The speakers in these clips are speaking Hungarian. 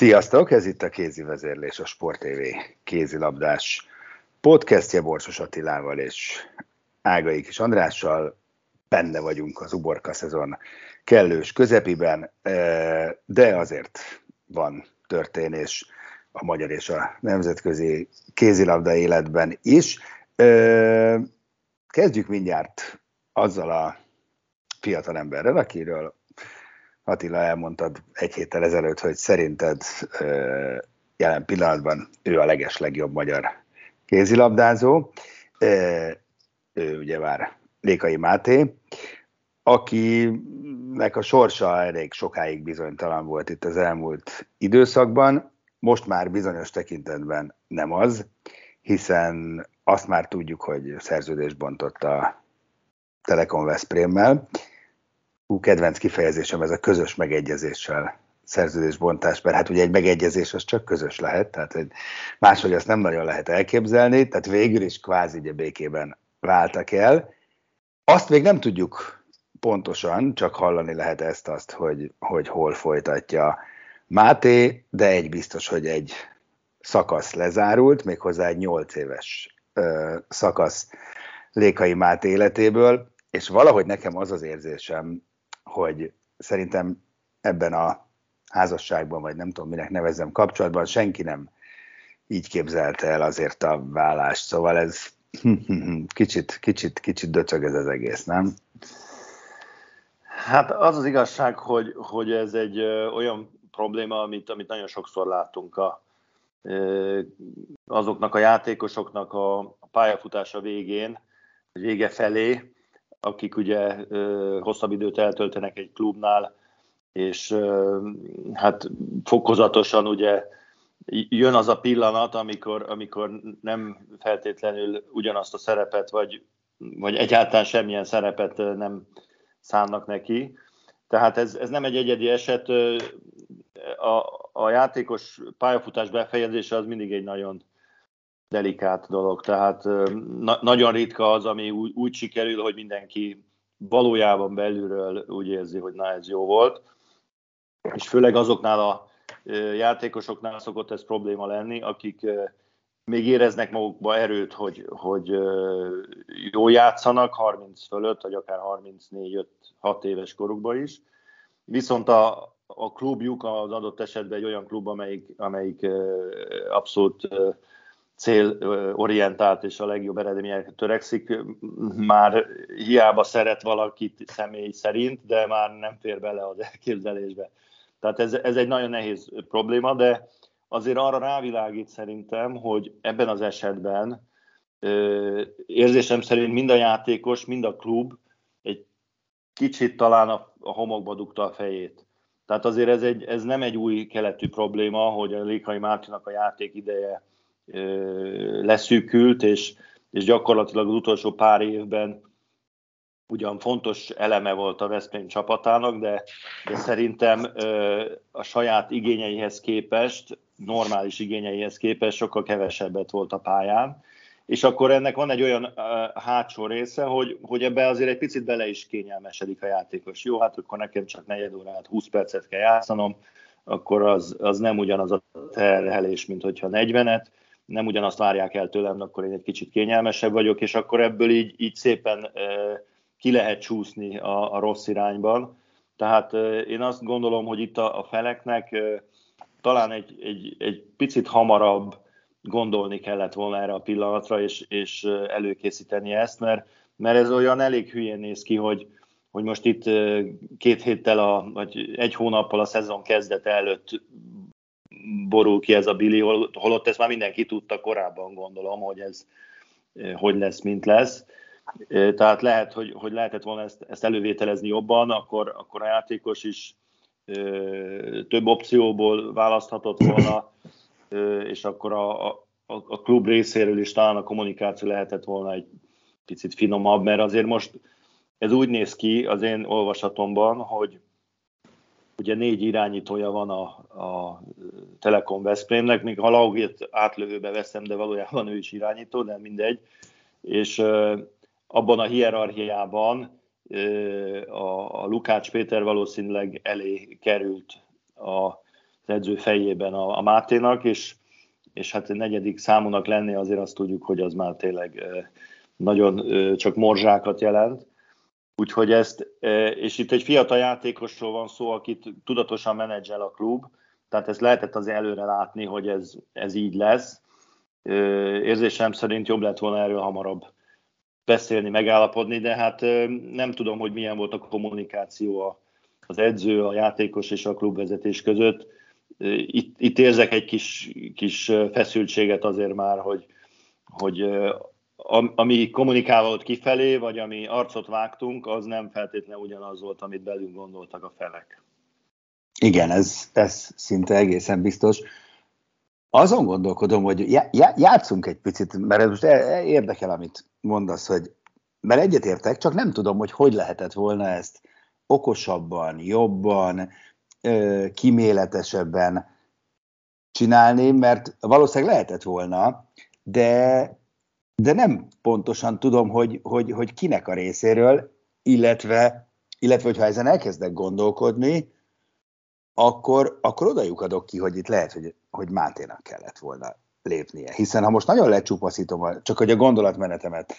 Sziasztok, ez itt a Kézi Vezérlés, a Sport TV kézilabdás podcastje Borsos Attilával és Ágai Kis Andrással. Benne vagyunk az uborka szezon kellős közepiben, eh, de azért van történés a magyar és a nemzetközi kézilabda életben is. Eh, kezdjük mindjárt azzal a fiatal emberrel, akiről Attila elmondtad egy héttel ezelőtt, hogy szerinted jelen pillanatban ő a leges legjobb magyar kézilabdázó. Ő ugye már Lékai Máté, akinek a sorsa elég sokáig bizonytalan volt itt az elmúlt időszakban, most már bizonyos tekintetben nem az, hiszen azt már tudjuk, hogy szerződést bontott a Telekom Veszprémmel, hú, kedvenc kifejezésem ez a közös megegyezéssel szerződésbontás, mert hát ugye egy megegyezés az csak közös lehet, tehát hogy máshogy azt nem nagyon lehet elképzelni, tehát végül is kvázi ugye békében váltak el. Azt még nem tudjuk pontosan, csak hallani lehet ezt azt, hogy, hogy hol folytatja Máté, de egy biztos, hogy egy szakasz lezárult, méghozzá egy nyolc éves ö, szakasz Lékai Máté életéből, és valahogy nekem az az érzésem, hogy szerintem ebben a házasságban, vagy nem tudom minek nevezem kapcsolatban, senki nem így képzelte el azért a vállást. Szóval ez kicsit, kicsit, kicsit döcög ez az egész, nem? Hát az az igazság, hogy, hogy ez egy ö, olyan probléma, amit, amit nagyon sokszor látunk a, ö, azoknak a játékosoknak a, a pályafutása végén, vége felé, akik ugye hosszabb időt eltöltenek egy klubnál, és hát fokozatosan ugye jön az a pillanat, amikor, amikor nem feltétlenül ugyanazt a szerepet, vagy, vagy egyáltalán semmilyen szerepet nem szánnak neki. Tehát ez, ez nem egy egyedi eset. A, a játékos pályafutás befejezése az mindig egy nagyon delikát dolog, tehát na- nagyon ritka az, ami úgy, úgy sikerül, hogy mindenki valójában belülről úgy érzi, hogy na ez jó volt, és főleg azoknál a játékosoknál szokott ez probléma lenni, akik még éreznek magukba erőt, hogy, hogy jó játszanak, 30 fölött, vagy akár 34-5-6 éves korukban is. Viszont a, a klubjuk az adott esetben egy olyan klub, amelyik, amelyik abszolút célorientált és a legjobb eredményekre törekszik, már hiába szeret valakit személy szerint, de már nem fér bele az elképzelésbe. Tehát ez, ez egy nagyon nehéz probléma, de azért arra rávilágít szerintem, hogy ebben az esetben érzésem szerint mind a játékos, mind a klub egy kicsit talán a, a homokba dugta a fejét. Tehát azért ez, egy, ez nem egy új keletű probléma, hogy a Lékai Mártinak a játék ideje leszűkült, és, és gyakorlatilag az utolsó pár évben ugyan fontos eleme volt a Veszprém csapatának, de, de szerintem a saját igényeihez képest, normális igényeihez képest sokkal kevesebbet volt a pályán, és akkor ennek van egy olyan hátsó része, hogy, hogy ebbe azért egy picit bele is kényelmesedik a játékos. Jó, hát akkor nekem csak negyed órát, 20 percet kell játszanom, akkor az, az nem ugyanaz a terhelés, mint hogyha 40-et, nem ugyanazt várják el tőlem, akkor én egy kicsit kényelmesebb vagyok, és akkor ebből így, így szépen ki lehet csúszni a, a rossz irányban. Tehát én azt gondolom, hogy itt a, a feleknek talán egy, egy, egy picit hamarabb gondolni kellett volna erre a pillanatra, és, és előkészíteni ezt, mert, mert ez olyan elég hülyén néz ki, hogy, hogy most itt két héttel, a, vagy egy hónappal a szezon kezdete előtt borul ki ez a Billy, holott ezt már mindenki tudta korábban, gondolom, hogy ez hogy lesz, mint lesz. Tehát lehet, hogy, hogy lehetett volna ezt, ezt elővételezni jobban, akkor, akkor a játékos is több opcióból választhatott volna, és akkor a, a, a klub részéről is talán a kommunikáció lehetett volna egy picit finomabb, mert azért most ez úgy néz ki az én olvasatomban, hogy ugye négy irányítója van a, a Telekom Veszprémnek, még ha Laugét átlövőbe veszem, de valójában ő is irányító, de mindegy. És abban a hierarchiában a, a Lukács Péter valószínűleg elé került az edző fejében a, a Máténak, és, és hát a negyedik számúnak lenni azért azt tudjuk, hogy az már tényleg nagyon csak morzsákat jelent. Úgyhogy ezt, és itt egy fiatal játékosról van szó, akit tudatosan menedzsel a klub, tehát ezt lehetett azért előre látni, hogy ez, ez így lesz. Érzésem szerint jobb lett volna erről hamarabb beszélni, megállapodni, de hát nem tudom, hogy milyen volt a kommunikáció az edző, a játékos és a klubvezetés között. Itt, itt érzek egy kis, kis feszültséget azért már, hogy, hogy ami kommunikálva volt kifelé, vagy ami arcot vágtunk, az nem feltétlenül ugyanaz volt, amit belünk gondoltak a felek. Igen, ez, ez szinte egészen biztos. Azon gondolkodom, hogy játszunk egy picit, mert ez most e- e- érdekel, amit mondasz, hogy mert egyetértek, csak nem tudom, hogy hogy lehetett volna ezt okosabban, jobban, kiméletesebben csinálni, mert valószínűleg lehetett volna, de, de nem pontosan tudom, hogy, hogy, hogy kinek a részéről, illetve, illetve hogyha ezen elkezdek gondolkodni, akkor, akkor odajuk adok ki, hogy itt lehet, hogy, hogy Máténak kellett volna lépnie. Hiszen ha most nagyon lecsupaszítom, csak hogy a gondolatmenetemet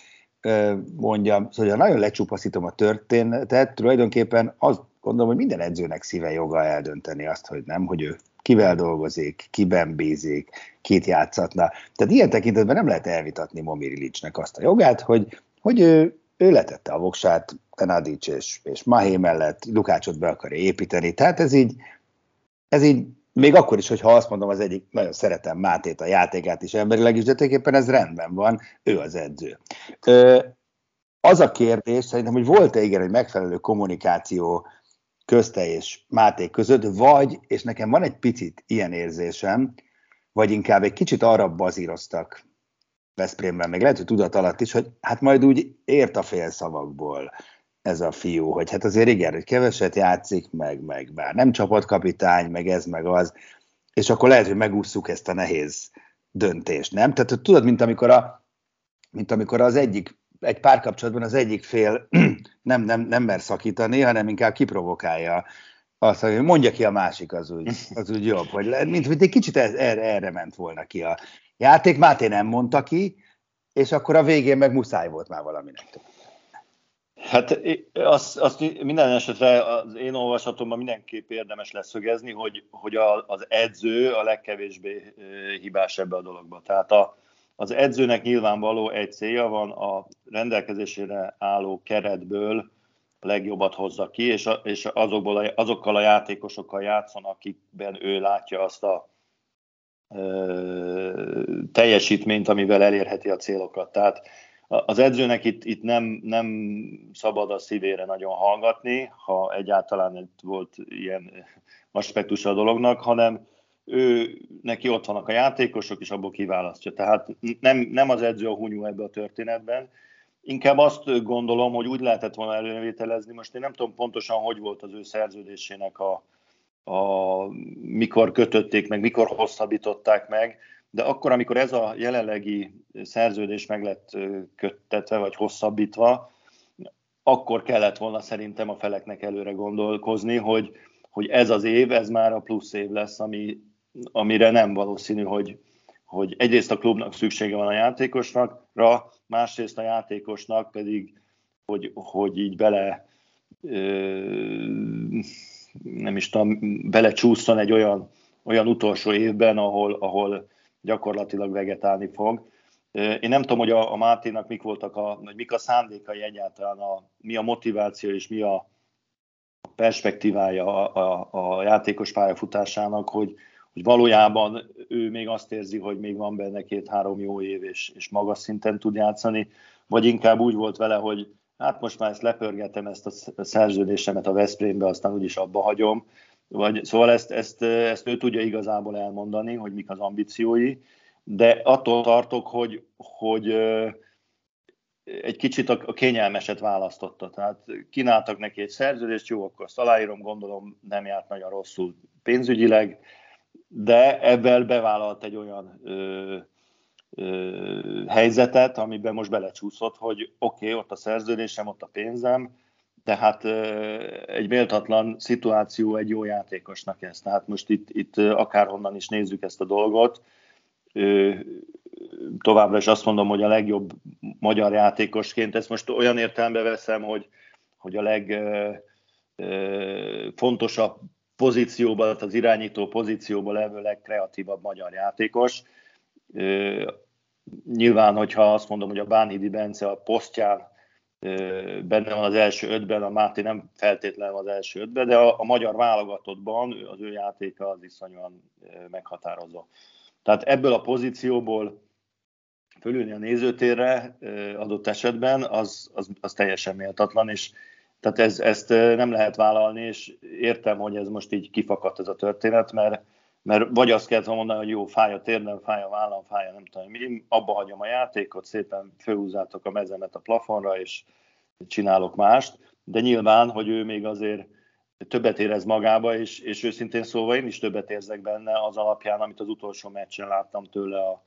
mondjam, szóval ha nagyon lecsupaszítom a történetet, tulajdonképpen azt gondolom, hogy minden edzőnek szíve joga eldönteni azt, hogy nem, hogy ő kivel dolgozik, kiben bízik, kit játszatna. Tehát ilyen tekintetben nem lehet elvitatni Momiri Licsnek azt a jogát, hogy, hogy ő, ő letette a voksát Tenadic és, és Mahé mellett, Lukácsot be akarja építeni. Tehát ez így, ez így még akkor is, hogyha azt mondom, az egyik, nagyon szeretem Mátét, a játékát is emberileg is, de tulajdonképpen ez rendben van, ő az edző. Ö, az a kérdés szerintem, hogy volt-e igen egy megfelelő kommunikáció közte és Máté között, vagy, és nekem van egy picit ilyen érzésem, vagy inkább egy kicsit arra bazíroztak Veszprémben, meg lehet, hogy tudat alatt is, hogy hát majd úgy ért a félszavakból ez a fiú, hogy hát azért igen, hogy keveset játszik, meg, meg bár nem csapatkapitány, meg ez, meg az, és akkor lehet, hogy megúszuk ezt a nehéz döntést, nem? Tehát tudod, mint amikor, a, mint amikor az egyik, egy párkapcsolatban az egyik fél nem, nem, nem mer szakítani, hanem inkább kiprovokálja azt, hogy mondja ki a másik, az úgy, az úgy jobb. Hogy, mint hogy egy kicsit erre, erre ment volna ki a játék. Máté nem mondta ki, és akkor a végén meg muszáj volt már valaminek. Hát azt, azt minden esetre az én olvasatomban mindenképp érdemes leszögezni, hogy, hogy a, az edző a legkevésbé hibás ebbe a dologba. Tehát a, az edzőnek nyilvánvaló egy célja van, a rendelkezésére álló keretből a legjobbat hozza ki, és, a, és azokból a, azokkal a játékosokkal játszon, akikben ő látja azt a ö, teljesítményt, amivel elérheti a célokat. Tehát az edzőnek itt, itt nem, nem szabad a szívére nagyon hallgatni, ha egyáltalán volt ilyen aspektus a dolognak, hanem ő, neki ott vannak a játékosok, és abból kiválasztja. Tehát nem, nem az edző a hunyú ebbe a történetben, Inkább azt gondolom, hogy úgy lehetett volna elővételezni, most én nem tudom pontosan, hogy volt az ő szerződésének a, a mikor kötötték meg, mikor hosszabbították meg, de akkor, amikor ez a jelenlegi szerződés meg lett köttetve, vagy hosszabbítva, akkor kellett volna szerintem a feleknek előre gondolkozni, hogy, hogy ez az év, ez már a plusz év lesz, ami, amire nem valószínű, hogy, hogy egyrészt a klubnak szüksége van a játékosnakra, másrészt a játékosnak pedig, hogy, hogy így bele nem is tudom, belecsúszson egy olyan, olyan utolsó évben, ahol, ahol gyakorlatilag vegetálni fog. Én nem tudom, hogy a, a Máténak mik voltak a, vagy mik a szándékai egyáltalán, a, mi a motiváció és mi a perspektívája a, a, a játékos pályafutásának, hogy, hogy valójában ő még azt érzi, hogy még van benne két-három jó év, és, és magas szinten tud játszani, vagy inkább úgy volt vele, hogy hát most már ezt lepörgetem, ezt a szerződésemet a Veszprémbe, aztán úgyis abba hagyom, vagy, szóval ezt, ezt, ezt ő tudja igazából elmondani, hogy mik az ambíciói, de attól tartok, hogy, hogy egy kicsit a, kényelmeset választotta. Tehát kínáltak neki egy szerződést, jó, akkor azt aláírom, gondolom nem járt nagyon rosszul pénzügyileg, de ebben bevállalt egy olyan ö, ö, helyzetet, amiben most belecsúszott, hogy oké, okay, ott a szerződésem, ott a pénzem, tehát egy méltatlan szituáció egy jó játékosnak ez. Tehát most itt, itt akárhonnan is nézzük ezt a dolgot, továbbra is azt mondom, hogy a legjobb magyar játékosként, ezt most olyan értelembe veszem, hogy, hogy a legfontosabb pozícióban, az irányító pozícióban levő legkreatívabb magyar játékos. Nyilván, hogyha azt mondom, hogy a Bánhidi Bence a posztján benne van az első ötben, a Máté nem feltétlenül az első ötben, de a, a magyar válogatottban az ő játéka az iszonyúan meghatározó. Tehát ebből a pozícióból fölülni a nézőtérre adott esetben, az, az, az teljesen méltatlan, és tehát ez, ezt nem lehet vállalni, és értem, hogy ez most így kifakadt ez a történet, mert, mert vagy azt kellett mondani, hogy jó, fáj a térdem, fáj a vállam, fáj a nem tudom mi, abba hagyom a játékot, szépen főhúzátok a mezemet a plafonra, és csinálok mást, de nyilván, hogy ő még azért többet érez magába, és, és őszintén szólva én is többet érzek benne az alapján, amit az utolsó meccsen láttam tőle a,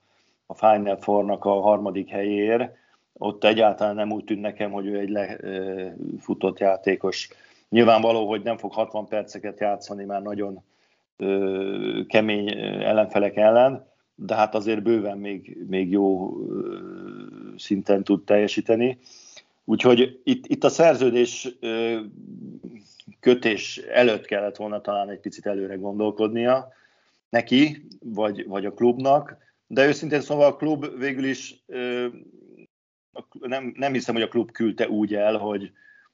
a Final Four-nak a harmadik helyéért. Ott egyáltalán nem úgy tűnt nekem, hogy ő egy lefutott játékos. Nyilvánvaló, hogy nem fog 60 perceket játszani már nagyon kemény ellenfelek ellen, de hát azért bőven még, még jó szinten tud teljesíteni. Úgyhogy itt, itt a szerződés kötés előtt kellett volna talán egy picit előre gondolkodnia neki, vagy, vagy a klubnak, de őszintén szóval a klub végül is nem, nem hiszem, hogy a klub küldte úgy el, hogy,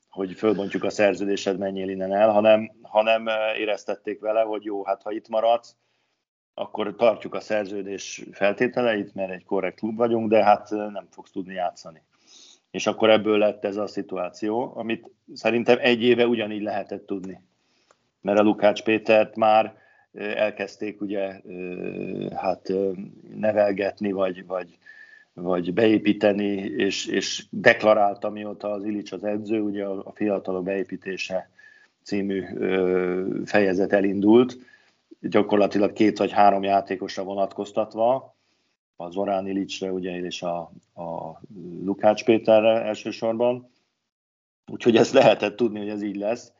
hogy fölbontjuk a szerződésed, menjél innen el, hanem, hanem éreztették vele, hogy jó, hát ha itt maradsz, akkor tartjuk a szerződés feltételeit, mert egy korrekt klub vagyunk, de hát nem fogsz tudni játszani. És akkor ebből lett ez a szituáció, amit szerintem egy éve ugyanígy lehetett tudni. Mert a Lukács Pétert már elkezdték ugye hát nevelgetni, vagy, vagy, vagy beépíteni, és, és deklarálta, mióta az Ilics az edző, ugye a fiatalok beépítése című fejezet elindult, gyakorlatilag két vagy három játékosra vonatkoztatva, a Zorán Ilicsre ugye, és a, a Lukács Péterre elsősorban. Úgyhogy ezt lehetett tudni, hogy ez így lesz.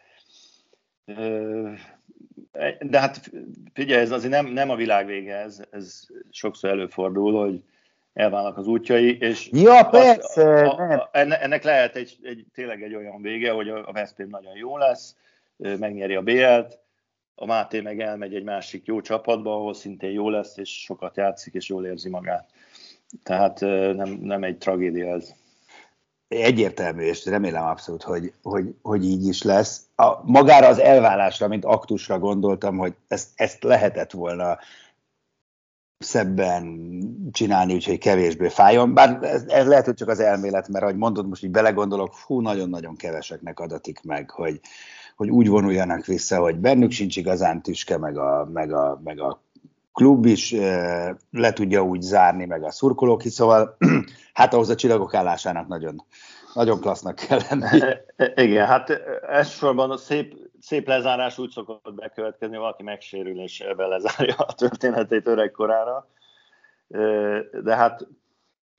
De hát figyelj, ez azért nem, nem a világ vége, ez, ez sokszor előfordul, hogy elválnak az útjai, és ja, persze, a, a, a, ennek lehet egy, egy, tényleg egy olyan vége, hogy a Veszprém nagyon jó lesz, megnyeri a BL-t, a Máté meg elmegy egy másik jó csapatba, ahol szintén jó lesz, és sokat játszik, és jól érzi magát. Tehát nem, nem egy tragédia ez. Egyértelmű, és remélem abszolút, hogy, hogy, hogy így is lesz. A, magára az elválásra, mint aktusra gondoltam, hogy ezt, ezt lehetett volna szebben csinálni, úgyhogy kevésbé fájjon. Bár ez, ez lehet, hogy csak az elmélet, mert ahogy mondod, most így belegondolok, fú, nagyon-nagyon keveseknek adatik meg, hogy, hogy úgy vonuljanak vissza, hogy bennük sincs igazán tüske, meg a, meg a, meg a klub is e, le tudja úgy zárni, meg a szurkolók is, szóval hát ahhoz a csillagok állásának nagyon, nagyon klassznak kell. E, e, igen, hát elsősorban a szép, szép lezárás úgy szokott bekövetkezni, valaki megsérül és ebben lezárja a történetét öregkorára. De hát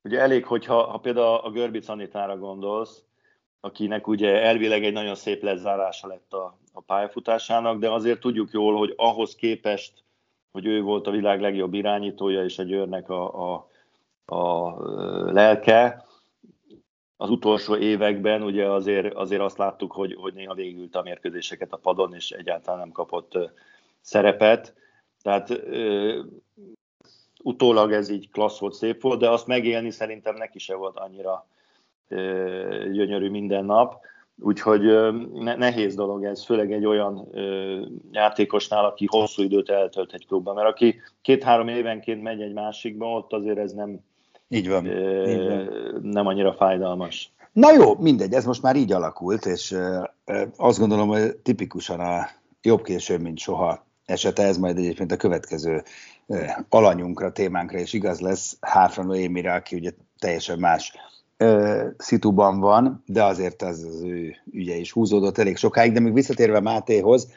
ugye elég, hogyha ha például a Görbic Anitára gondolsz, akinek ugye elvileg egy nagyon szép lezárása lett a, a pályafutásának, de azért tudjuk jól, hogy ahhoz képest, hogy ő volt a világ legjobb irányítója és a Győrnek a, a, a lelke, az utolsó években ugye azért, azért azt láttuk, hogy, hogy néha végült a mérkőzéseket a padon, és egyáltalán nem kapott szerepet. Tehát utólag ez így klassz volt, szép volt, de azt megélni szerintem neki se volt annyira gyönyörű minden nap. Úgyhogy nehéz dolog ez, főleg egy olyan játékosnál, aki hosszú időt eltölt egy klubban, mert aki két-három évenként megy egy másikba, ott azért ez nem, így van. Így van. nem annyira fájdalmas. Na jó, mindegy, ez most már így alakult, és azt gondolom, hogy tipikusan a jobb később, mint soha esete, ez majd egyébként a következő alanyunkra, témánkra is igaz lesz, Háfra Noémire, aki ugye teljesen más szituban van, de azért az, az ő ügye is húzódott elég sokáig, de még visszatérve Mátéhoz,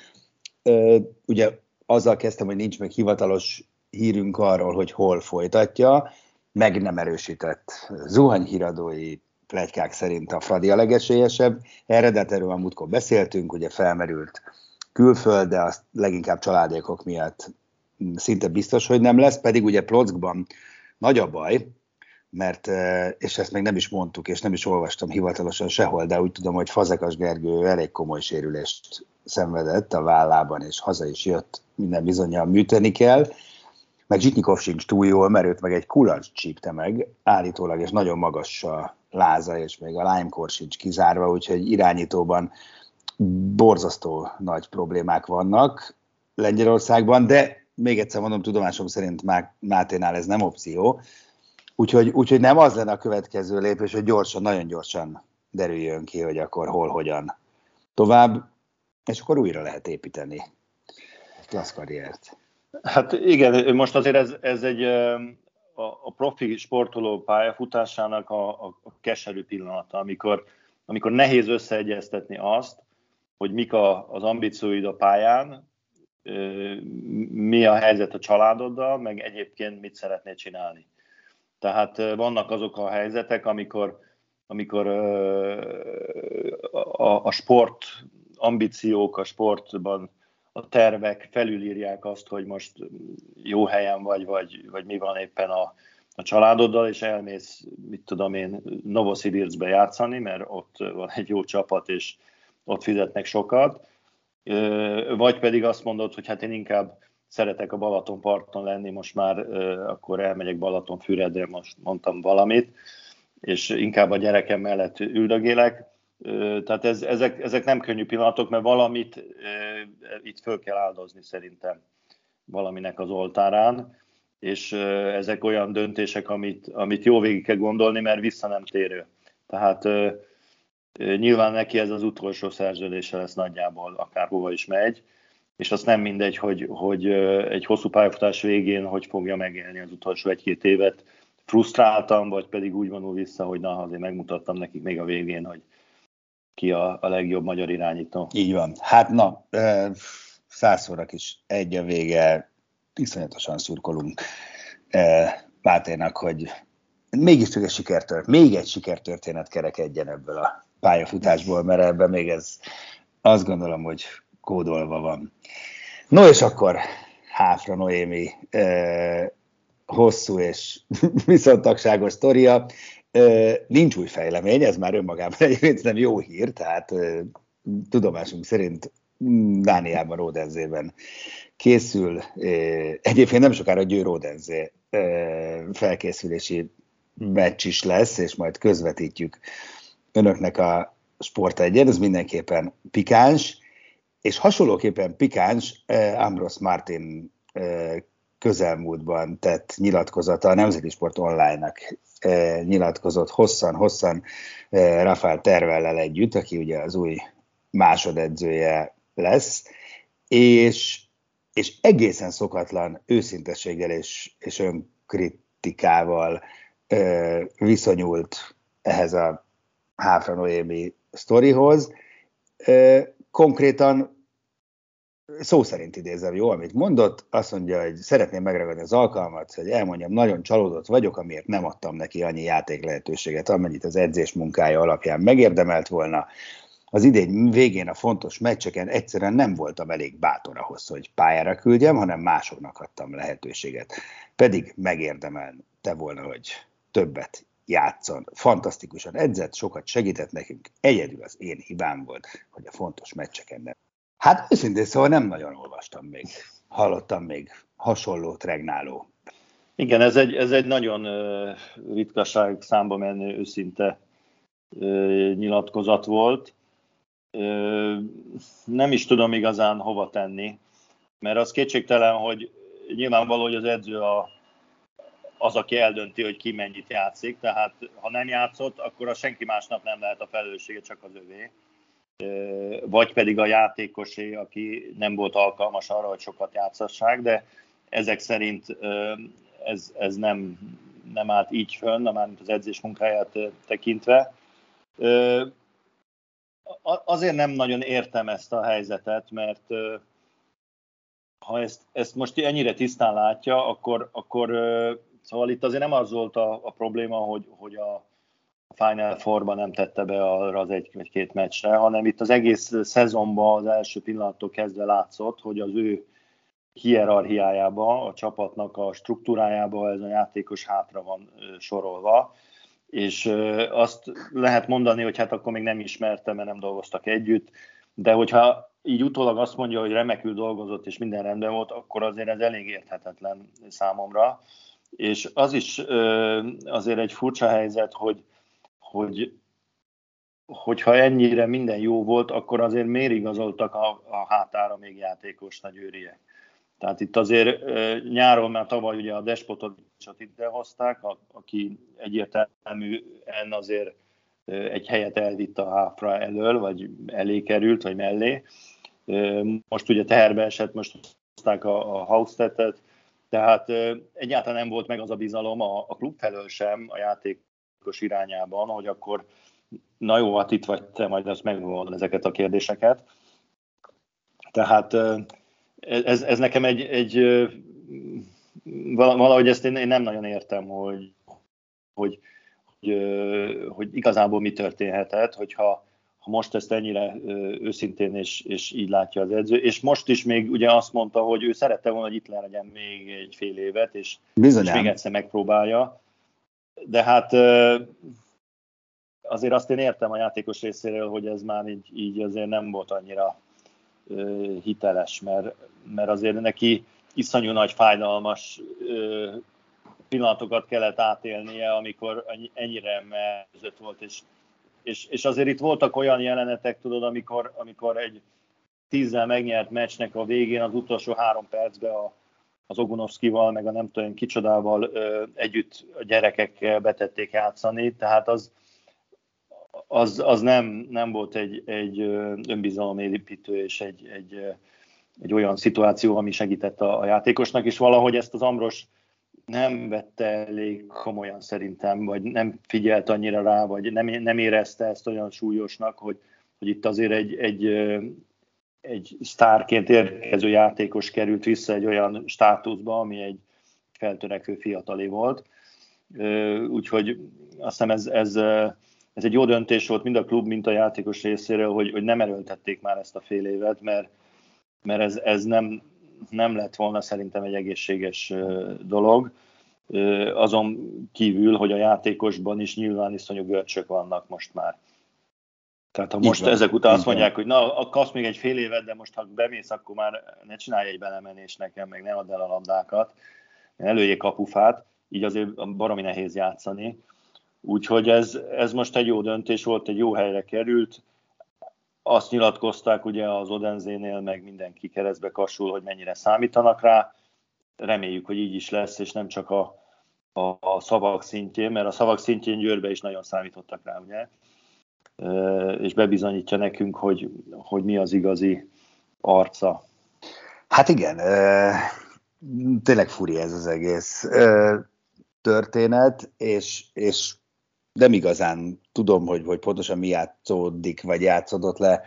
ugye azzal kezdtem, hogy nincs meg hivatalos hírünk arról, hogy hol folytatja, meg nem erősített zuhanyhíradói plegykák szerint a Fradi a legesélyesebb. Erre, de erről a múltkor beszéltünk, ugye felmerült külföld, de azt leginkább családékok miatt szinte biztos, hogy nem lesz, pedig ugye Plockban nagy a baj, mert, és ezt még nem is mondtuk, és nem is olvastam hivatalosan sehol, de úgy tudom, hogy Fazekas Gergő elég komoly sérülést szenvedett a vállában, és haza is jött, minden bizonyal műteni kell, meg Zsitnikov sincs túl jól, mert őt meg egy kulancs csípte meg, állítólag, és nagyon magas a láza, és még a Limekor sincs kizárva, úgyhogy irányítóban borzasztó nagy problémák vannak Lengyelországban, de még egyszer mondom, tudomásom szerint Máténál ez nem opció, úgyhogy, úgyhogy nem az lenne a következő lépés, hogy gyorsan, nagyon gyorsan derüljön ki, hogy akkor hol, hogyan tovább, és akkor újra lehet építeni klassz karriert. Hát igen, most azért ez, ez egy a, a profi sportoló pályafutásának a, a, a keserű pillanata, amikor, amikor nehéz összeegyeztetni azt, hogy mik a, az ambícióid a pályán, mi a helyzet a családoddal, meg egyébként mit szeretnél csinálni. Tehát vannak azok a helyzetek, amikor, amikor a, a sport ambíciók a sportban a tervek felülírják azt, hogy most jó helyen vagy, vagy, vagy mi van éppen a, a családoddal, és elmész, mit tudom én, Novosibirskbe játszani, mert ott van egy jó csapat, és ott fizetnek sokat, vagy pedig azt mondod, hogy hát én inkább szeretek a Balatonparton lenni, most már akkor elmegyek Balatonfüredre, most mondtam valamit, és inkább a gyerekem mellett üldögélek, tehát ez, ezek, ezek nem könnyű pillanatok, mert valamit itt föl kell áldozni szerintem valaminek az oltárán, és ezek olyan döntések, amit, amit jó végig kell gondolni, mert vissza nem térő. Tehát nyilván neki ez az utolsó szerződése lesz nagyjából, akárhova is megy, és az nem mindegy, hogy, hogy egy hosszú pályafutás végén hogy fogja megélni az utolsó egy-két évet, frusztráltam, vagy pedig úgy vonul vissza, hogy na, azért megmutattam nekik még a végén, hogy ki a, a legjobb magyar irányító. Így van. Hát na, százszorak is egy a vége, iszonyatosan szurkolunk Máténak, hogy mégiscsak egy sikertört, még egy sikertörténet kerekedjen ebből a pályafutásból, mert ebben még ez azt gondolom, hogy kódolva van. No és akkor Háfra Noémi hosszú és viszontagságos sztoria. Nincs új fejlemény, ez már önmagában egyébként nem jó hír, tehát tudomásunk szerint mm, Dániában, Ródenzében készül, egyébként nem sokára Győr Ródenzé felkészülési meccs is lesz, és majd közvetítjük önöknek a Sport egyen, ez mindenképpen pikáns, és hasonlóképpen pikáns Ambros Martin közelmúltban tett nyilatkozata a Nemzeti Sport Online-nak E, nyilatkozott hosszan-hosszan e, Rafael Tervellel együtt, aki ugye az új másodedzője lesz, és, és egészen szokatlan őszintességgel és, és önkritikával e, viszonyult ehhez a Háfra Noémi sztorihoz. Konkrétan szó szerint idézem, jó, amit mondott, azt mondja, hogy szeretném megragadni az alkalmat, hogy elmondjam, nagyon csalódott vagyok, amiért nem adtam neki annyi játék lehetőséget, amennyit az edzés munkája alapján megérdemelt volna. Az idény végén a fontos meccseken egyszerűen nem voltam elég bátor ahhoz, hogy pályára küldjem, hanem másoknak adtam lehetőséget. Pedig megérdemelte volna, hogy többet játszon. Fantasztikusan edzett, sokat segített nekünk. Egyedül az én hibám volt, hogy a fontos meccseken nem Hát őszintén szóval nem nagyon olvastam még, hallottam még hasonló regnáló Igen, ez egy, ez egy nagyon ritkaság számba menő őszinte nyilatkozat volt. Nem is tudom igazán hova tenni, mert az kétségtelen, hogy nyilvánvaló, hogy az edző a, az, aki eldönti, hogy ki mennyit játszik, tehát ha nem játszott, akkor a senki másnak nem lehet a felelőssége, csak az övé. Vagy pedig a játékosé, aki nem volt alkalmas arra, hogy sokat játszassák, de ezek szerint ez, ez nem, nem állt így fönn, mármint az edzés munkáját tekintve. Azért nem nagyon értem ezt a helyzetet, mert ha ezt, ezt most ennyire tisztán látja, akkor, akkor szóval itt azért nem az volt a, a probléma, hogy, hogy a Final Four-ban nem tette be arra az egy vagy két meccsre, hanem itt az egész szezonban az első pillanattól kezdve látszott, hogy az ő hierarchiájába, a csapatnak a struktúrájába ez a játékos hátra van sorolva, és azt lehet mondani, hogy hát akkor még nem ismertem, mert nem dolgoztak együtt, de hogyha így utólag azt mondja, hogy remekül dolgozott és minden rendben volt, akkor azért ez elég érthetetlen számomra. És az is azért egy furcsa helyzet, hogy, hogy hogyha ennyire minden jó volt, akkor azért miért igazoltak a, a hátára még játékos őriek. Tehát itt azért nyáron már tavaly ugye a Despotot ide hozták, aki egyértelműen azért egy helyet elvitt a háfra elől, vagy elé került, vagy mellé. Most ugye teherbe esett, most hozták a, a Haustetet, tehát egyáltalán nem volt meg az a bizalom a, a klub felől sem a játékos irányában, hogy akkor na jó, hát itt vagy te, majd ezt megmondod ezeket a kérdéseket. Tehát ez, ez nekem egy, egy valahogy ezt én, én nem nagyon értem, hogy, hogy, hogy, hogy igazából mi történhetett, hogyha ha most ezt ennyire őszintén és, és így látja az edző, és most is még ugye azt mondta, hogy ő szerette volna, hogy itt legyen még egy fél évet, és, és még egyszer megpróbálja. De hát azért azt én értem a játékos részéről, hogy ez már így, így azért nem volt annyira hiteles, mert, mert azért neki iszonyú nagy fájdalmas pillanatokat kellett átélnie, amikor ennyire mellett volt, és, és, és azért itt voltak olyan jelenetek, tudod, amikor, amikor egy tízzel megnyert meccsnek a végén az utolsó három percben a, az Ogunovszkival, meg a nem tudom kicsodával ö, együtt a gyerekekkel betették játszani, tehát az, az, az nem, nem volt egy, egy önbizalomépítő és egy, egy, egy olyan szituáció, ami segített a, a játékosnak, és valahogy ezt az Amros nem vette elég komolyan szerintem, vagy nem figyelt annyira rá, vagy nem, nem érezte ezt olyan súlyosnak, hogy, hogy itt azért egy, egy, egy sztárként érkező játékos került vissza egy olyan státuszba, ami egy feltörekvő fiatalé volt. Úgyhogy azt hiszem ez, ez ez egy jó döntés volt mind a klub, mind a játékos részéről, hogy, hogy nem erőltették már ezt a fél évet, mert, mert ez, ez nem, nem lett volna szerintem egy egészséges dolog. Azon kívül, hogy a játékosban is nyilván iszonyú görcsök vannak most már. Tehát ha most van, ezek után azt mondják, van. hogy na, kapsz még egy fél évet, de most ha bemész, akkor már ne csinálj egy belemenés nekem, meg ne add el a labdákat, előjék kapufát, így azért baromi nehéz játszani. Úgyhogy ez, ez most egy jó döntés volt, egy jó helyre került. Azt nyilatkozták ugye az Odenzénél, meg mindenki keresztbe kasul, hogy mennyire számítanak rá. Reméljük, hogy így is lesz, és nem csak a, a, a szavak szintjén, mert a szavak szintjén Győrbe is nagyon számítottak rá, ugye? És bebizonyítja nekünk, hogy, hogy mi az igazi arca. Hát igen, tényleg furi ez az egész történet, és, és nem igazán tudom, hogy, hogy pontosan mi játszódik, vagy játszódott le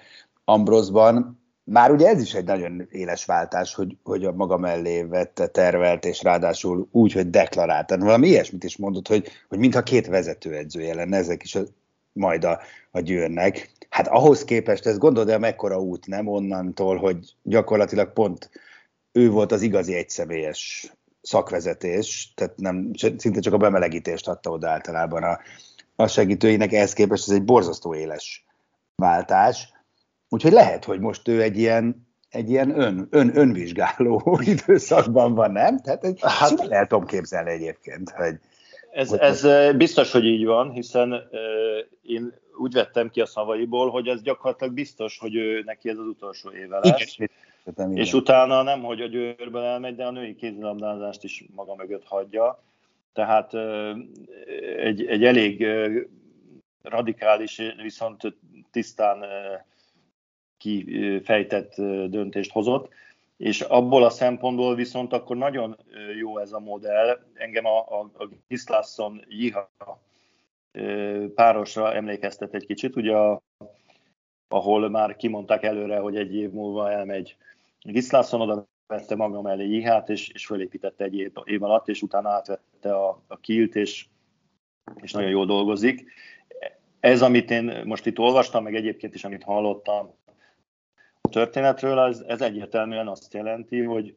Ambrosban. Már ugye ez is egy nagyon éles váltás, hogy, hogy a maga mellé vette, tervelt, és ráadásul úgy, hogy deklaráltan. Valami ilyesmit is mondott, hogy, hogy mintha két vezetőedzője lenne, ezek is a, majd a, a győrnek. Hát ahhoz képest, ez gondolod el mekkora út, nem onnantól, hogy gyakorlatilag pont ő volt az igazi egyszemélyes szakvezetés, tehát nem, szinte csak a bemelegítést adta oda általában a, a segítőinek ehhez képest ez egy borzasztó éles váltás. Úgyhogy lehet, hogy most ő egy ilyen egy ilyen ön, ön, önvizsgáló időszakban van, nem? Tehát hát, simán el tudom képzelni egyébként, hogy... Ez, ez biztos, hogy így van, hiszen uh, én úgy vettem ki a szavaiból, hogy ez gyakorlatilag biztos, hogy ő neki ez az utolsó éve lesz. Igen. És utána nem, hogy a győrből elmegy, de a női kézilabdázást is maga mögött hagyja. Tehát uh, egy, egy elég radikális, viszont tisztán kifejtett döntést hozott, és abból a szempontból viszont akkor nagyon jó ez a modell. Engem a, a, a Gislason Jiha párosra emlékeztet egy kicsit, ugye a, ahol már kimondták előre, hogy egy év múlva elmegy Gislason, oda vette maga mellé Jihát, és, és fölépítette egy év, év alatt, és utána átvette a, a kilt, és, és nagyon jól dolgozik. Ez, amit én most itt olvastam, meg egyébként is, amit hallottam történetről, ez, ez egyértelműen azt jelenti, hogy,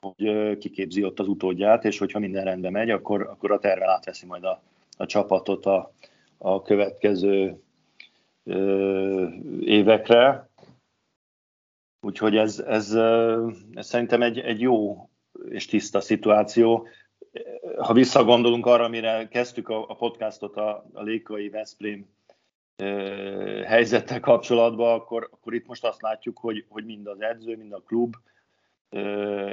hogy kiképzi ott az utódját, és hogyha minden rendben megy, akkor, akkor a tervel átveszi majd a, a csapatot a, a következő ö, évekre. Úgyhogy ez, ez, ez szerintem egy, egy jó és tiszta szituáció. Ha visszagondolunk arra, amire kezdtük a, a podcastot a, a Lékai Veszprém helyzettel kapcsolatban, akkor, akkor itt most azt látjuk, hogy, hogy mind az edző, mind a klub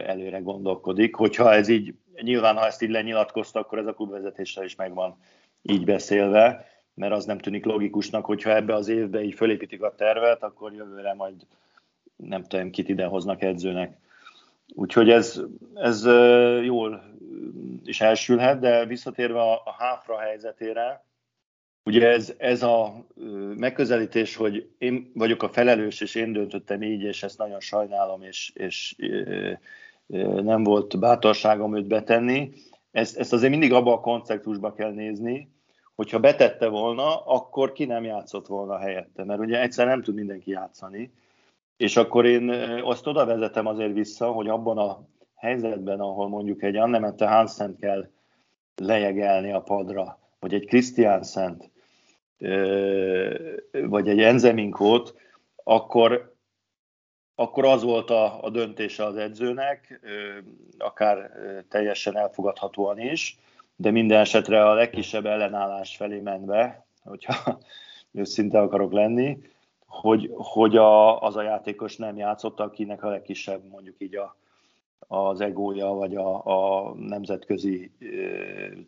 előre gondolkodik. Hogyha ez így, nyilván ha ezt így lenyilatkozta, akkor ez a klubvezetéssel is megvan így beszélve, mert az nem tűnik logikusnak, hogyha ebbe az évbe így fölépítik a tervet, akkor jövőre majd nem tudom, kit idehoznak edzőnek. Úgyhogy ez, ez jól is elsülhet, de visszatérve a, a háfra helyzetére, Ugye ez, ez a megközelítés, hogy én vagyok a felelős, és én döntöttem így, és ezt nagyon sajnálom, és, és nem volt bátorságom őt betenni, ezt, ezt azért mindig abba a konceptusba kell nézni, hogyha betette volna, akkor ki nem játszott volna helyette, mert ugye egyszer nem tud mindenki játszani, és akkor én azt oda vezetem azért vissza, hogy abban a helyzetben, ahol mondjuk egy Annemette Hansen kell lejegelni a padra, vagy egy Christiansen, vagy egy enzeminkót, akkor, akkor az volt a, a döntése az edzőnek, akár teljesen elfogadhatóan is, de minden esetre a legkisebb ellenállás felé menve, hogyha őszinte akarok lenni, hogy, hogy a, az a játékos nem játszott, akinek a legkisebb mondjuk így a, az egója, vagy a, a nemzetközi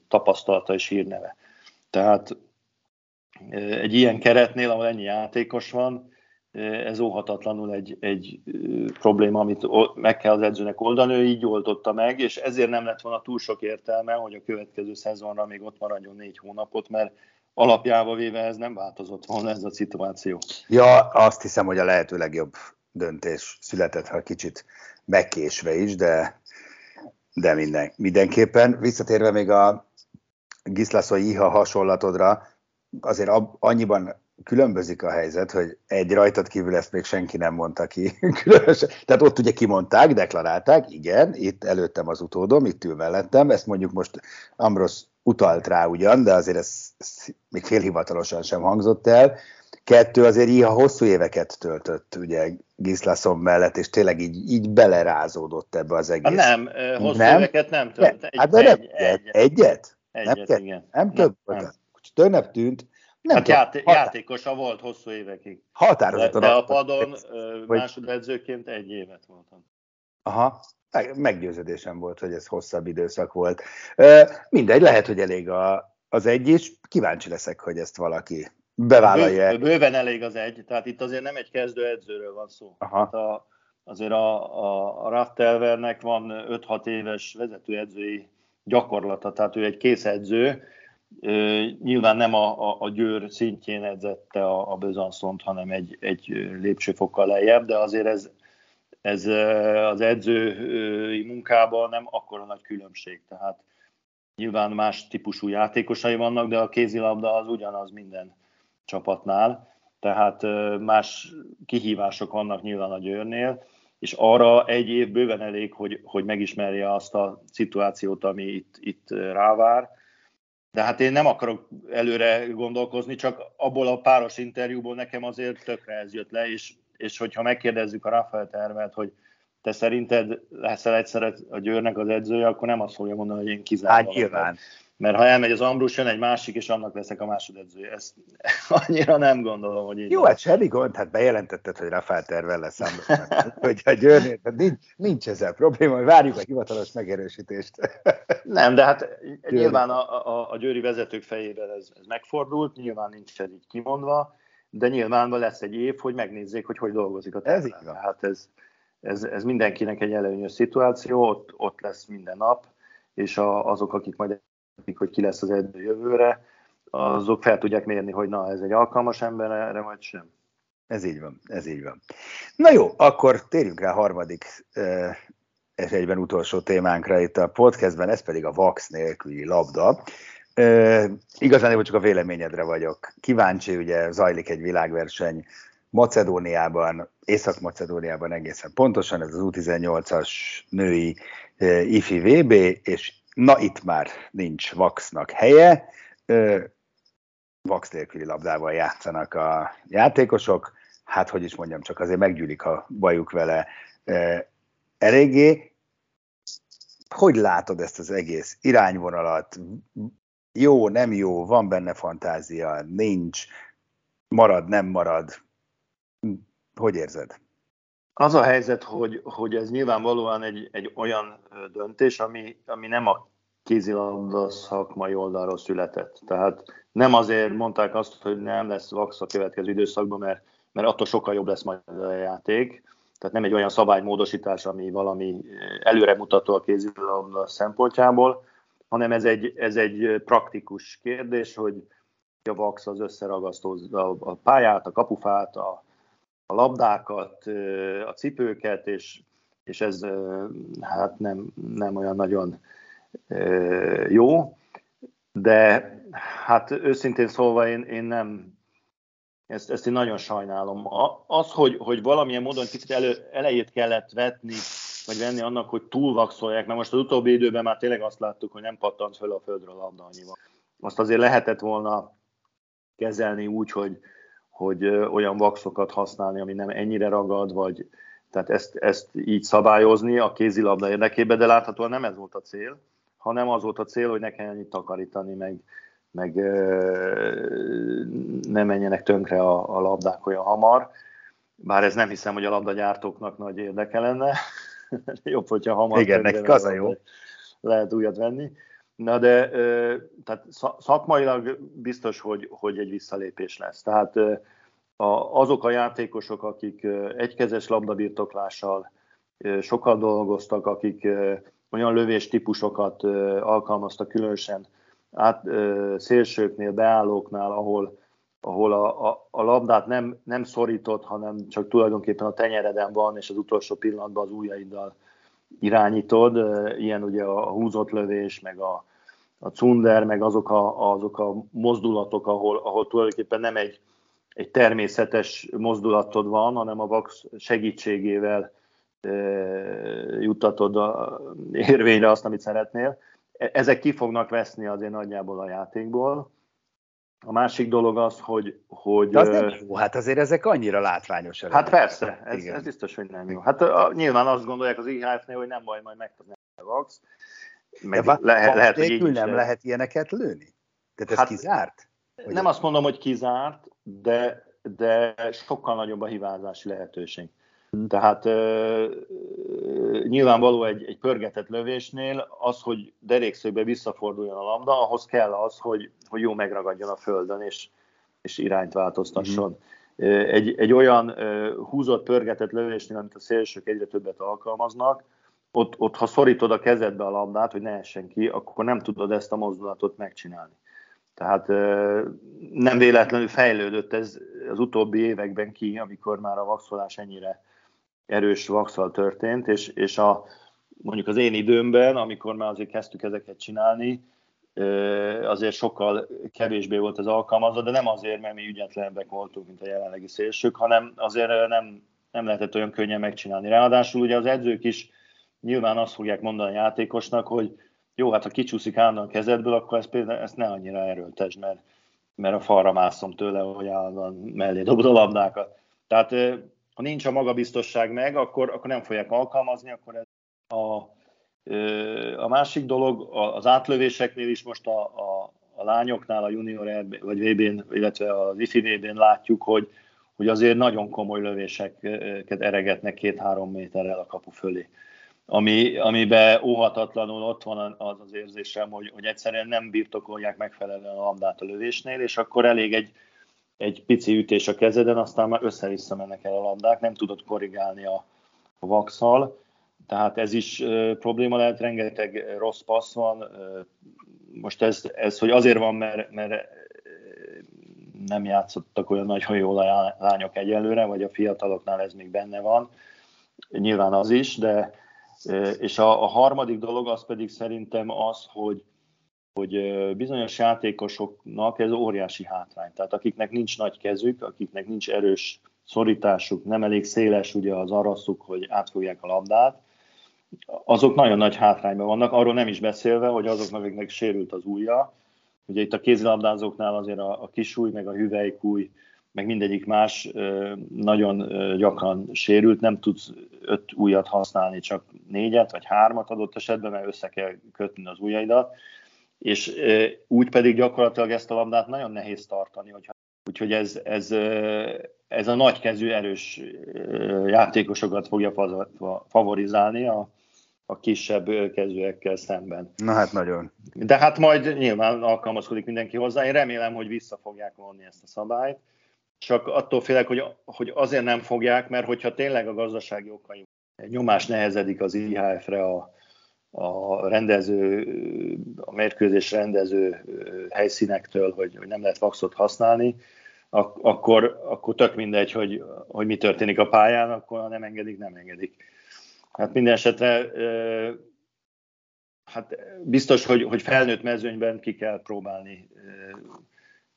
tapasztalata és hírneve. Tehát egy ilyen keretnél, ahol ennyi játékos van, ez óhatatlanul egy, egy probléma, amit meg kell az edzőnek oldani, ő így oldotta meg, és ezért nem lett volna túl sok értelme, hogy a következő szezonra még ott maradjon négy hónapot, mert alapjába véve ez nem változott volna ez a szituáció. Ja, azt hiszem, hogy a lehető legjobb döntés született, ha kicsit megkésve is, de, de minden, mindenképpen. Visszatérve még a Giszlaszai Iha hasonlatodra, azért annyiban különbözik a helyzet, hogy egy rajtad kívül ezt még senki nem mondta ki. Különösen. Tehát ott ugye kimondták, deklarálták, igen, itt előttem az utódom, itt ül mellettem, ezt mondjuk most Ambros utalt rá ugyan, de azért ez, ez még félhivatalosan sem hangzott el. Kettő, azért így hosszú éveket töltött ugye Gislason mellett, és tényleg így, így belerázódott ebbe az egész. Nem, hosszú nem? éveket nem. Egy, hát de nem, egy, egyet? Egyet, egyet nem, igen. nem több? Nem, többnek tűnt. Nem hát játé- határ... játékosa volt hosszú évekig. Határozottan. De, de a padon hogy... másodedzőként egy évet voltam. Aha, meggyőződésem volt, hogy ez hosszabb időszak volt. Mindegy, lehet, hogy elég a, az egy is. Kíváncsi leszek, hogy ezt valaki bevállalja. Bő, bőven elég az egy, tehát itt azért nem egy kezdő edzőről van szó. Aha. Hát a, azért a, a, a Raftelvernek van 5-6 éves vezetőedzői gyakorlata, tehát ő egy készedző, Nyilván nem a, a, a győr szintjén edzette a, a Bözanszont, hanem egy, egy lépcsőfokkal lejjebb, de azért ez, ez az edzői munkában nem akkora nagy különbség. Tehát nyilván más típusú játékosai vannak, de a kézilabda az ugyanaz minden csapatnál. Tehát más kihívások vannak nyilván a győrnél, és arra egy év bőven elég, hogy, hogy megismerje azt a szituációt, ami itt, itt rávár de hát én nem akarok előre gondolkozni, csak abból a páros interjúból nekem azért tökre ez jött le, és, és hogyha megkérdezzük a Rafael tervet, hogy te szerinted leszel egyszer a Győrnek az edzője, akkor nem azt fogja mondani, hogy én kizárom. Hát nyilván. Mert ha elmegy az Ambrus, jön egy másik, és annak leszek a másodedzője. Ezt annyira nem gondolom, hogy így Jó, hát semmi gond, hát bejelentetted, hogy Rafael tervel lesz hogy a Győrnél, nincs, nincs ezzel probléma, hogy várjuk a hivatalos megerősítést. nem, de hát Győri. nyilván a, a, a Győri vezetők fejében ez, ez megfordult, nyilván nincs ez így kimondva, de nyilván lesz egy év, hogy megnézzék, hogy hogy dolgozik a terven. Ez így van. Hát ez, ez, ez mindenkinek egy előnyös szituáció, ott, ott lesz minden nap, és a, azok, akik majd hogy ki lesz az edző jövőre, azok fel tudják mérni, hogy na, ez egy alkalmas ember erre, vagy sem. Ez így van, ez így van. Na jó, akkor térjünk rá a harmadik és egyben utolsó témánkra itt a podcastben, ez pedig a VAX nélküli labda. E, igazán csak a véleményedre vagyok. Kíváncsi, ugye zajlik egy világverseny Macedóniában, Észak-Macedóniában egészen pontosan, ez az U18-as női e, IFI VB, és na itt már nincs Vaxnak helye, Vax nélküli labdával játszanak a játékosok, hát hogy is mondjam, csak azért meggyűlik a bajuk vele eléggé. Hogy látod ezt az egész irányvonalat? Jó, nem jó, van benne fantázia, nincs, marad, nem marad. Hogy érzed? Az a helyzet, hogy, hogy ez nyilvánvalóan egy, egy olyan döntés, ami, ami nem a kézilabda szakmai oldalról született. Tehát nem azért mondták azt, hogy nem lesz vax a következő időszakban, mert, mert attól sokkal jobb lesz majd a játék. Tehát nem egy olyan szabálymódosítás, ami valami előremutató a kézilabda szempontjából, hanem ez egy, ez egy praktikus kérdés, hogy a vax az összeragasztó a pályát, a kapufát, a, a labdákat, a cipőket, és, és ez hát nem, nem olyan nagyon jó, de hát őszintén szólva én, én nem, ezt, ezt én nagyon sajnálom. Az, hogy, hogy valamilyen módon kicsit elő, elejét kellett vetni, vagy venni annak, hogy túlvaxolják, mert most az utóbbi időben már tényleg azt láttuk, hogy nem pattant föl a földről labda annyival. Azt azért lehetett volna kezelni úgy, hogy, hogy olyan vaxokat használni, ami nem ennyire ragad, vagy tehát ezt, ezt így szabályozni a kézilabda érdekében, de láthatóan nem ez volt a cél, hanem az volt a cél, hogy ne kelljen itt takarítani, meg, meg ne menjenek tönkre a, a labdák olyan hamar. Bár ez nem hiszem, hogy a labdagyártóknak nagy érdeke lenne. Jobb, hogyha hamar. Igen, nekik az a jó. Lehet újat venni. Na de tehát szakmailag biztos, hogy, hogy egy visszalépés lesz. Tehát azok a játékosok, akik egykezes labdabirtoklással sokat dolgoztak, akik olyan lövés típusokat alkalmaztak különösen át, szélsőknél, beállóknál, ahol, ahol a, a, a labdát nem, nem szorított, hanem csak tulajdonképpen a tenyereden van, és az utolsó pillanatban az ujjaiddal irányítod. Ilyen ugye a húzott lövés, meg a, a cunder, meg azok a, azok a mozdulatok, ahol, ahol tulajdonképpen nem egy, egy természetes mozdulatod van, hanem a vax segítségével juttatod a érvényre azt, amit szeretnél. E, ezek ki fognak veszni azért nagyjából a játékból. A másik dolog az, hogy... hogy De az nem jó, hát azért ezek annyira látványosak. Hát persze, ez, ez biztos, hogy nem jó. Hát a, nyilván azt gondolják az IHF-nél, hogy nem baj, majd megtudni a Vax. Meg De lehet, lehet, hogy így nem lehet ilyeneket lőni? Tehát ez hát, kizárt? Vagy nem azt mondom, hogy kizárt, de, de sokkal nagyobb a hibázási lehetőség. Tehát uh, nyilvánvaló egy, egy pörgetett lövésnél az, hogy derékszögbe visszaforduljon a labda, ahhoz kell az, hogy, hogy jó megragadjon a földön, és, és irányt változtasson. Mm-hmm. Egy, egy olyan uh, húzott, pörgetett lövésnél, amit a szélsők egyre többet alkalmaznak, ott, ott ha szorítod a kezedbe a labdát, hogy ne essen ki, akkor nem tudod ezt a mozdulatot megcsinálni. Tehát nem véletlenül fejlődött ez az utóbbi években ki, amikor már a vaxolás ennyire erős vakszal történt, és, és a, mondjuk az én időmben, amikor már azért kezdtük ezeket csinálni, azért sokkal kevésbé volt az alkalmazva, de nem azért, mert mi ügyetlenebbek voltunk, mint a jelenlegi szélsők, hanem azért nem, nem lehetett olyan könnyen megcsinálni. Ráadásul ugye az edzők is nyilván azt fogják mondani a játékosnak, hogy jó, hát ha kicsúszik állandóan a kezedből, akkor ezt, például, ezt ne annyira erőltesd, mert, mert a falra mászom tőle, hogy állandóan mellé dobod a labdákat. Tehát ha nincs a magabiztosság meg, akkor, akkor nem fogják alkalmazni, akkor ez a, a másik dolog, az átlövéseknél is most a, a, a lányoknál, a junior vagy VB-n, illetve az IFI VB-n látjuk, hogy, hogy azért nagyon komoly lövéseket eregetnek két-három méterrel a kapu fölé. Ami, amiben óhatatlanul ott van az az érzésem, hogy, hogy egyszerűen nem birtokolják megfelelően a labdát a lövésnél, és akkor elég egy, egy pici ütés a kezeden, aztán már össze-vissza mennek el a labdák, nem tudod korrigálni a, a vakszal, tehát ez is uh, probléma lehet, rengeteg rossz passz van. Uh, most ez, ez, hogy azért van, mert, mert nem játszottak olyan nagyon jól a lányok egyelőre, vagy a fiataloknál ez még benne van. Nyilván az is, de és a, a harmadik dolog az pedig szerintem az, hogy hogy bizonyos játékosoknak ez óriási hátrány. Tehát akiknek nincs nagy kezük, akiknek nincs erős szorításuk, nem elég széles ugye az araszuk, hogy átfogják a labdát, azok nagyon nagy hátrányban vannak, arról nem is beszélve, hogy azoknak, akiknek sérült az ujja, ugye itt a kézilabdázóknál azért a, a kisúj, meg a hüvelykúj, meg mindegyik más nagyon gyakran sérült, nem tudsz öt ujjat használni, csak négyet vagy hármat adott esetben, mert össze kell kötni az ujjaidat, és úgy pedig gyakorlatilag ezt a labdát nagyon nehéz tartani, hogyha Úgyhogy ez, ez, ez a nagykezű, erős játékosokat fogja favorizálni a, a kisebb kezűekkel szemben. Na hát nagyon. De hát majd nyilván alkalmazkodik mindenki hozzá. Én remélem, hogy vissza fogják vonni ezt a szabályt. Csak attól félek, hogy, hogy azért nem fogják, mert hogyha tényleg a gazdasági okai nyomás nehezedik az IHF-re a, a rendező, a mérkőzés rendező helyszínektől, hogy, hogy nem lehet vaxot használni, ak- akkor, akkor tök mindegy, hogy, hogy mi történik a pályán, akkor ha nem engedik, nem engedik. Hát minden esetre hát biztos, hogy, hogy felnőtt mezőnyben ki kell próbálni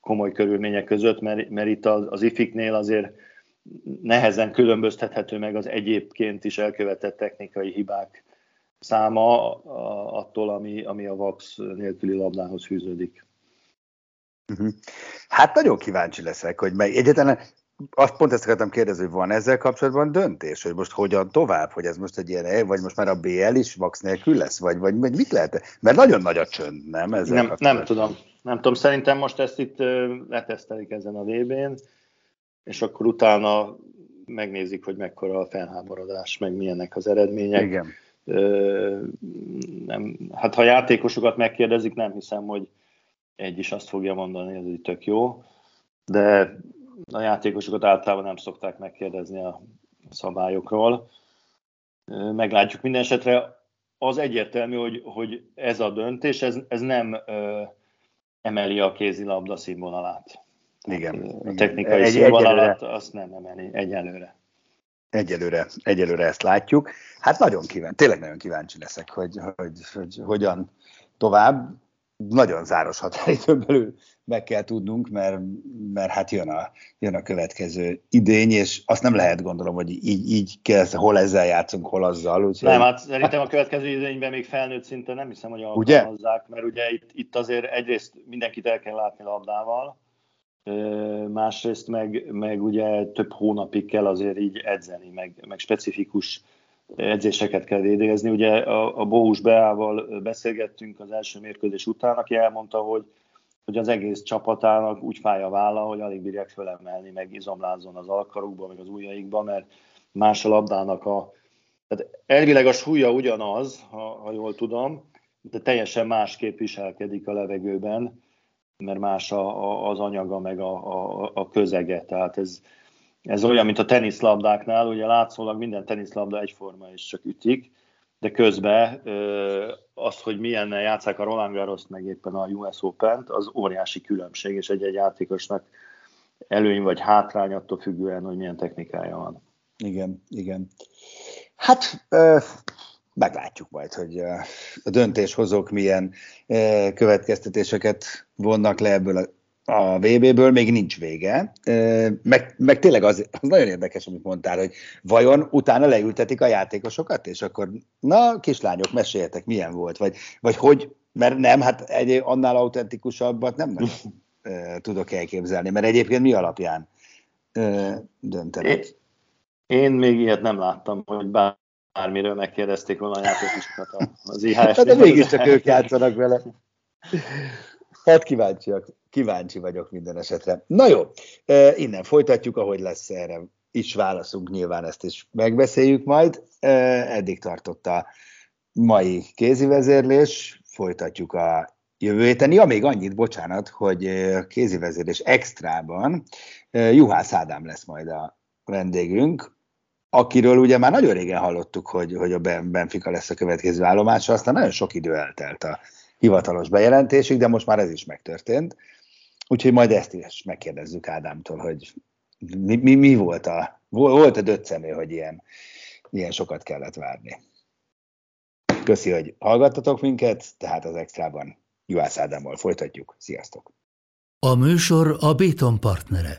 komoly körülmények között, mert, mert itt az, az IFIK-nél azért nehezen különböztethető meg az egyébként is elkövetett technikai hibák száma attól, ami, ami a VAX nélküli labdához fűződik. Uh-huh. Hát nagyon kíváncsi leszek, hogy meg egyetlen azt pont ezt akartam kérdezni, hogy van ezzel kapcsolatban döntés, hogy most hogyan tovább, hogy ez most egy ilyen, vagy most már a BL is VAX nélkül lesz, vagy, vagy, vagy mit lehet? Mert nagyon nagy a csönd, nem? Ezzel nem, nem tudom. Nem tudom, szerintem most ezt itt letesztelik ezen a VB-n, és akkor utána megnézik, hogy mekkora a felháborodás, meg milyenek az eredmények. Igen. Nem, hát ha játékosokat megkérdezik, nem hiszem, hogy egy is azt fogja mondani, ez tök jó, de a játékosokat általában nem szokták megkérdezni a szabályokról. Meglátjuk minden esetre. Az egyértelmű, hogy, hogy ez a döntés, ez, ez nem ö, emeli a kézilabda színvonalát. Igen. A technikai egy, színvonalat azt nem emeli egyelőre. Egyelőre, egyelőre ezt látjuk. Hát nagyon kíváncsi, tényleg nagyon kíváncsi leszek, hogy, hogy, hogy, hogy hogyan tovább nagyon záros határidőn belül meg kell tudnunk, mert, mert hát jön a, jön a következő idény, és azt nem lehet gondolom, hogy így, így kell, hol ezzel játszunk, hol azzal. Úgyhogy... Nem, hát szerintem a következő idényben még felnőtt szinten nem hiszem, hogy alkalmazzák, mert ugye itt, itt azért egyrészt mindenkit el kell látni labdával, másrészt meg, meg ugye több hónapig kell azért így edzeni, meg, meg specifikus edzéseket kell végezni. Ugye a, a Bohus Beával beszélgettünk az első mérkőzés után, aki elmondta, hogy, hogy az egész csapatának úgy fáj a válla, hogy alig bírják fölemelni, meg izomlázon az alkarukba, meg az ujjaikba, mert más a labdának a... Tehát elvileg a súlya ugyanaz, ha, ha jól tudom, de teljesen másképp viselkedik a levegőben, mert más a, a, az anyaga, meg a, a, a közege. Tehát ez, ez olyan, mint a teniszlabdáknál, ugye látszólag minden teniszlabda egyforma és csak ütik, de közben az, hogy milyen játszák a Roland garros meg éppen a US Open-t, az óriási különbség, és egy-egy játékosnak előny vagy hátrány attól függően, hogy milyen technikája van. Igen, igen. Hát meglátjuk majd, hogy a döntéshozók milyen következtetéseket vonnak le ebből a a VB-ből még nincs vége, meg, meg tényleg az, az nagyon érdekes, amit mondtál, hogy vajon utána leültetik a játékosokat, és akkor na, kislányok, meséljetek, milyen volt, vagy, vagy hogy, mert nem, hát egy annál autentikusabbat nem tudok elképzelni, mert egyébként mi alapján döntenek? Én még ilyet nem láttam, hogy bármiről megkérdezték volna a játékosokat az IHF. Hát de mégiscsak ők játszanak vele. Hát kíváncsiak, kíváncsi vagyok minden esetre. Na jó, innen folytatjuk, ahogy lesz erre is válaszunk, nyilván ezt is megbeszéljük majd. Eddig tartott a mai kézivezérlés, folytatjuk a jövő héten. Ja, még annyit, bocsánat, hogy kézivezérlés extrában Juhász Ádám lesz majd a vendégünk, akiről ugye már nagyon régen hallottuk, hogy, hogy a Benfica lesz a következő állomása, aztán nagyon sok idő eltelt a hivatalos bejelentésig, de most már ez is megtörtént. Úgyhogy majd ezt is megkérdezzük Ádámtól, hogy mi, mi, mi volt a, volt a döccemő, hogy ilyen, ilyen sokat kellett várni. Köszi, hogy hallgattatok minket, tehát az extrában Juhász Ádámmal folytatjuk. Sziasztok! A műsor a Béton partnere.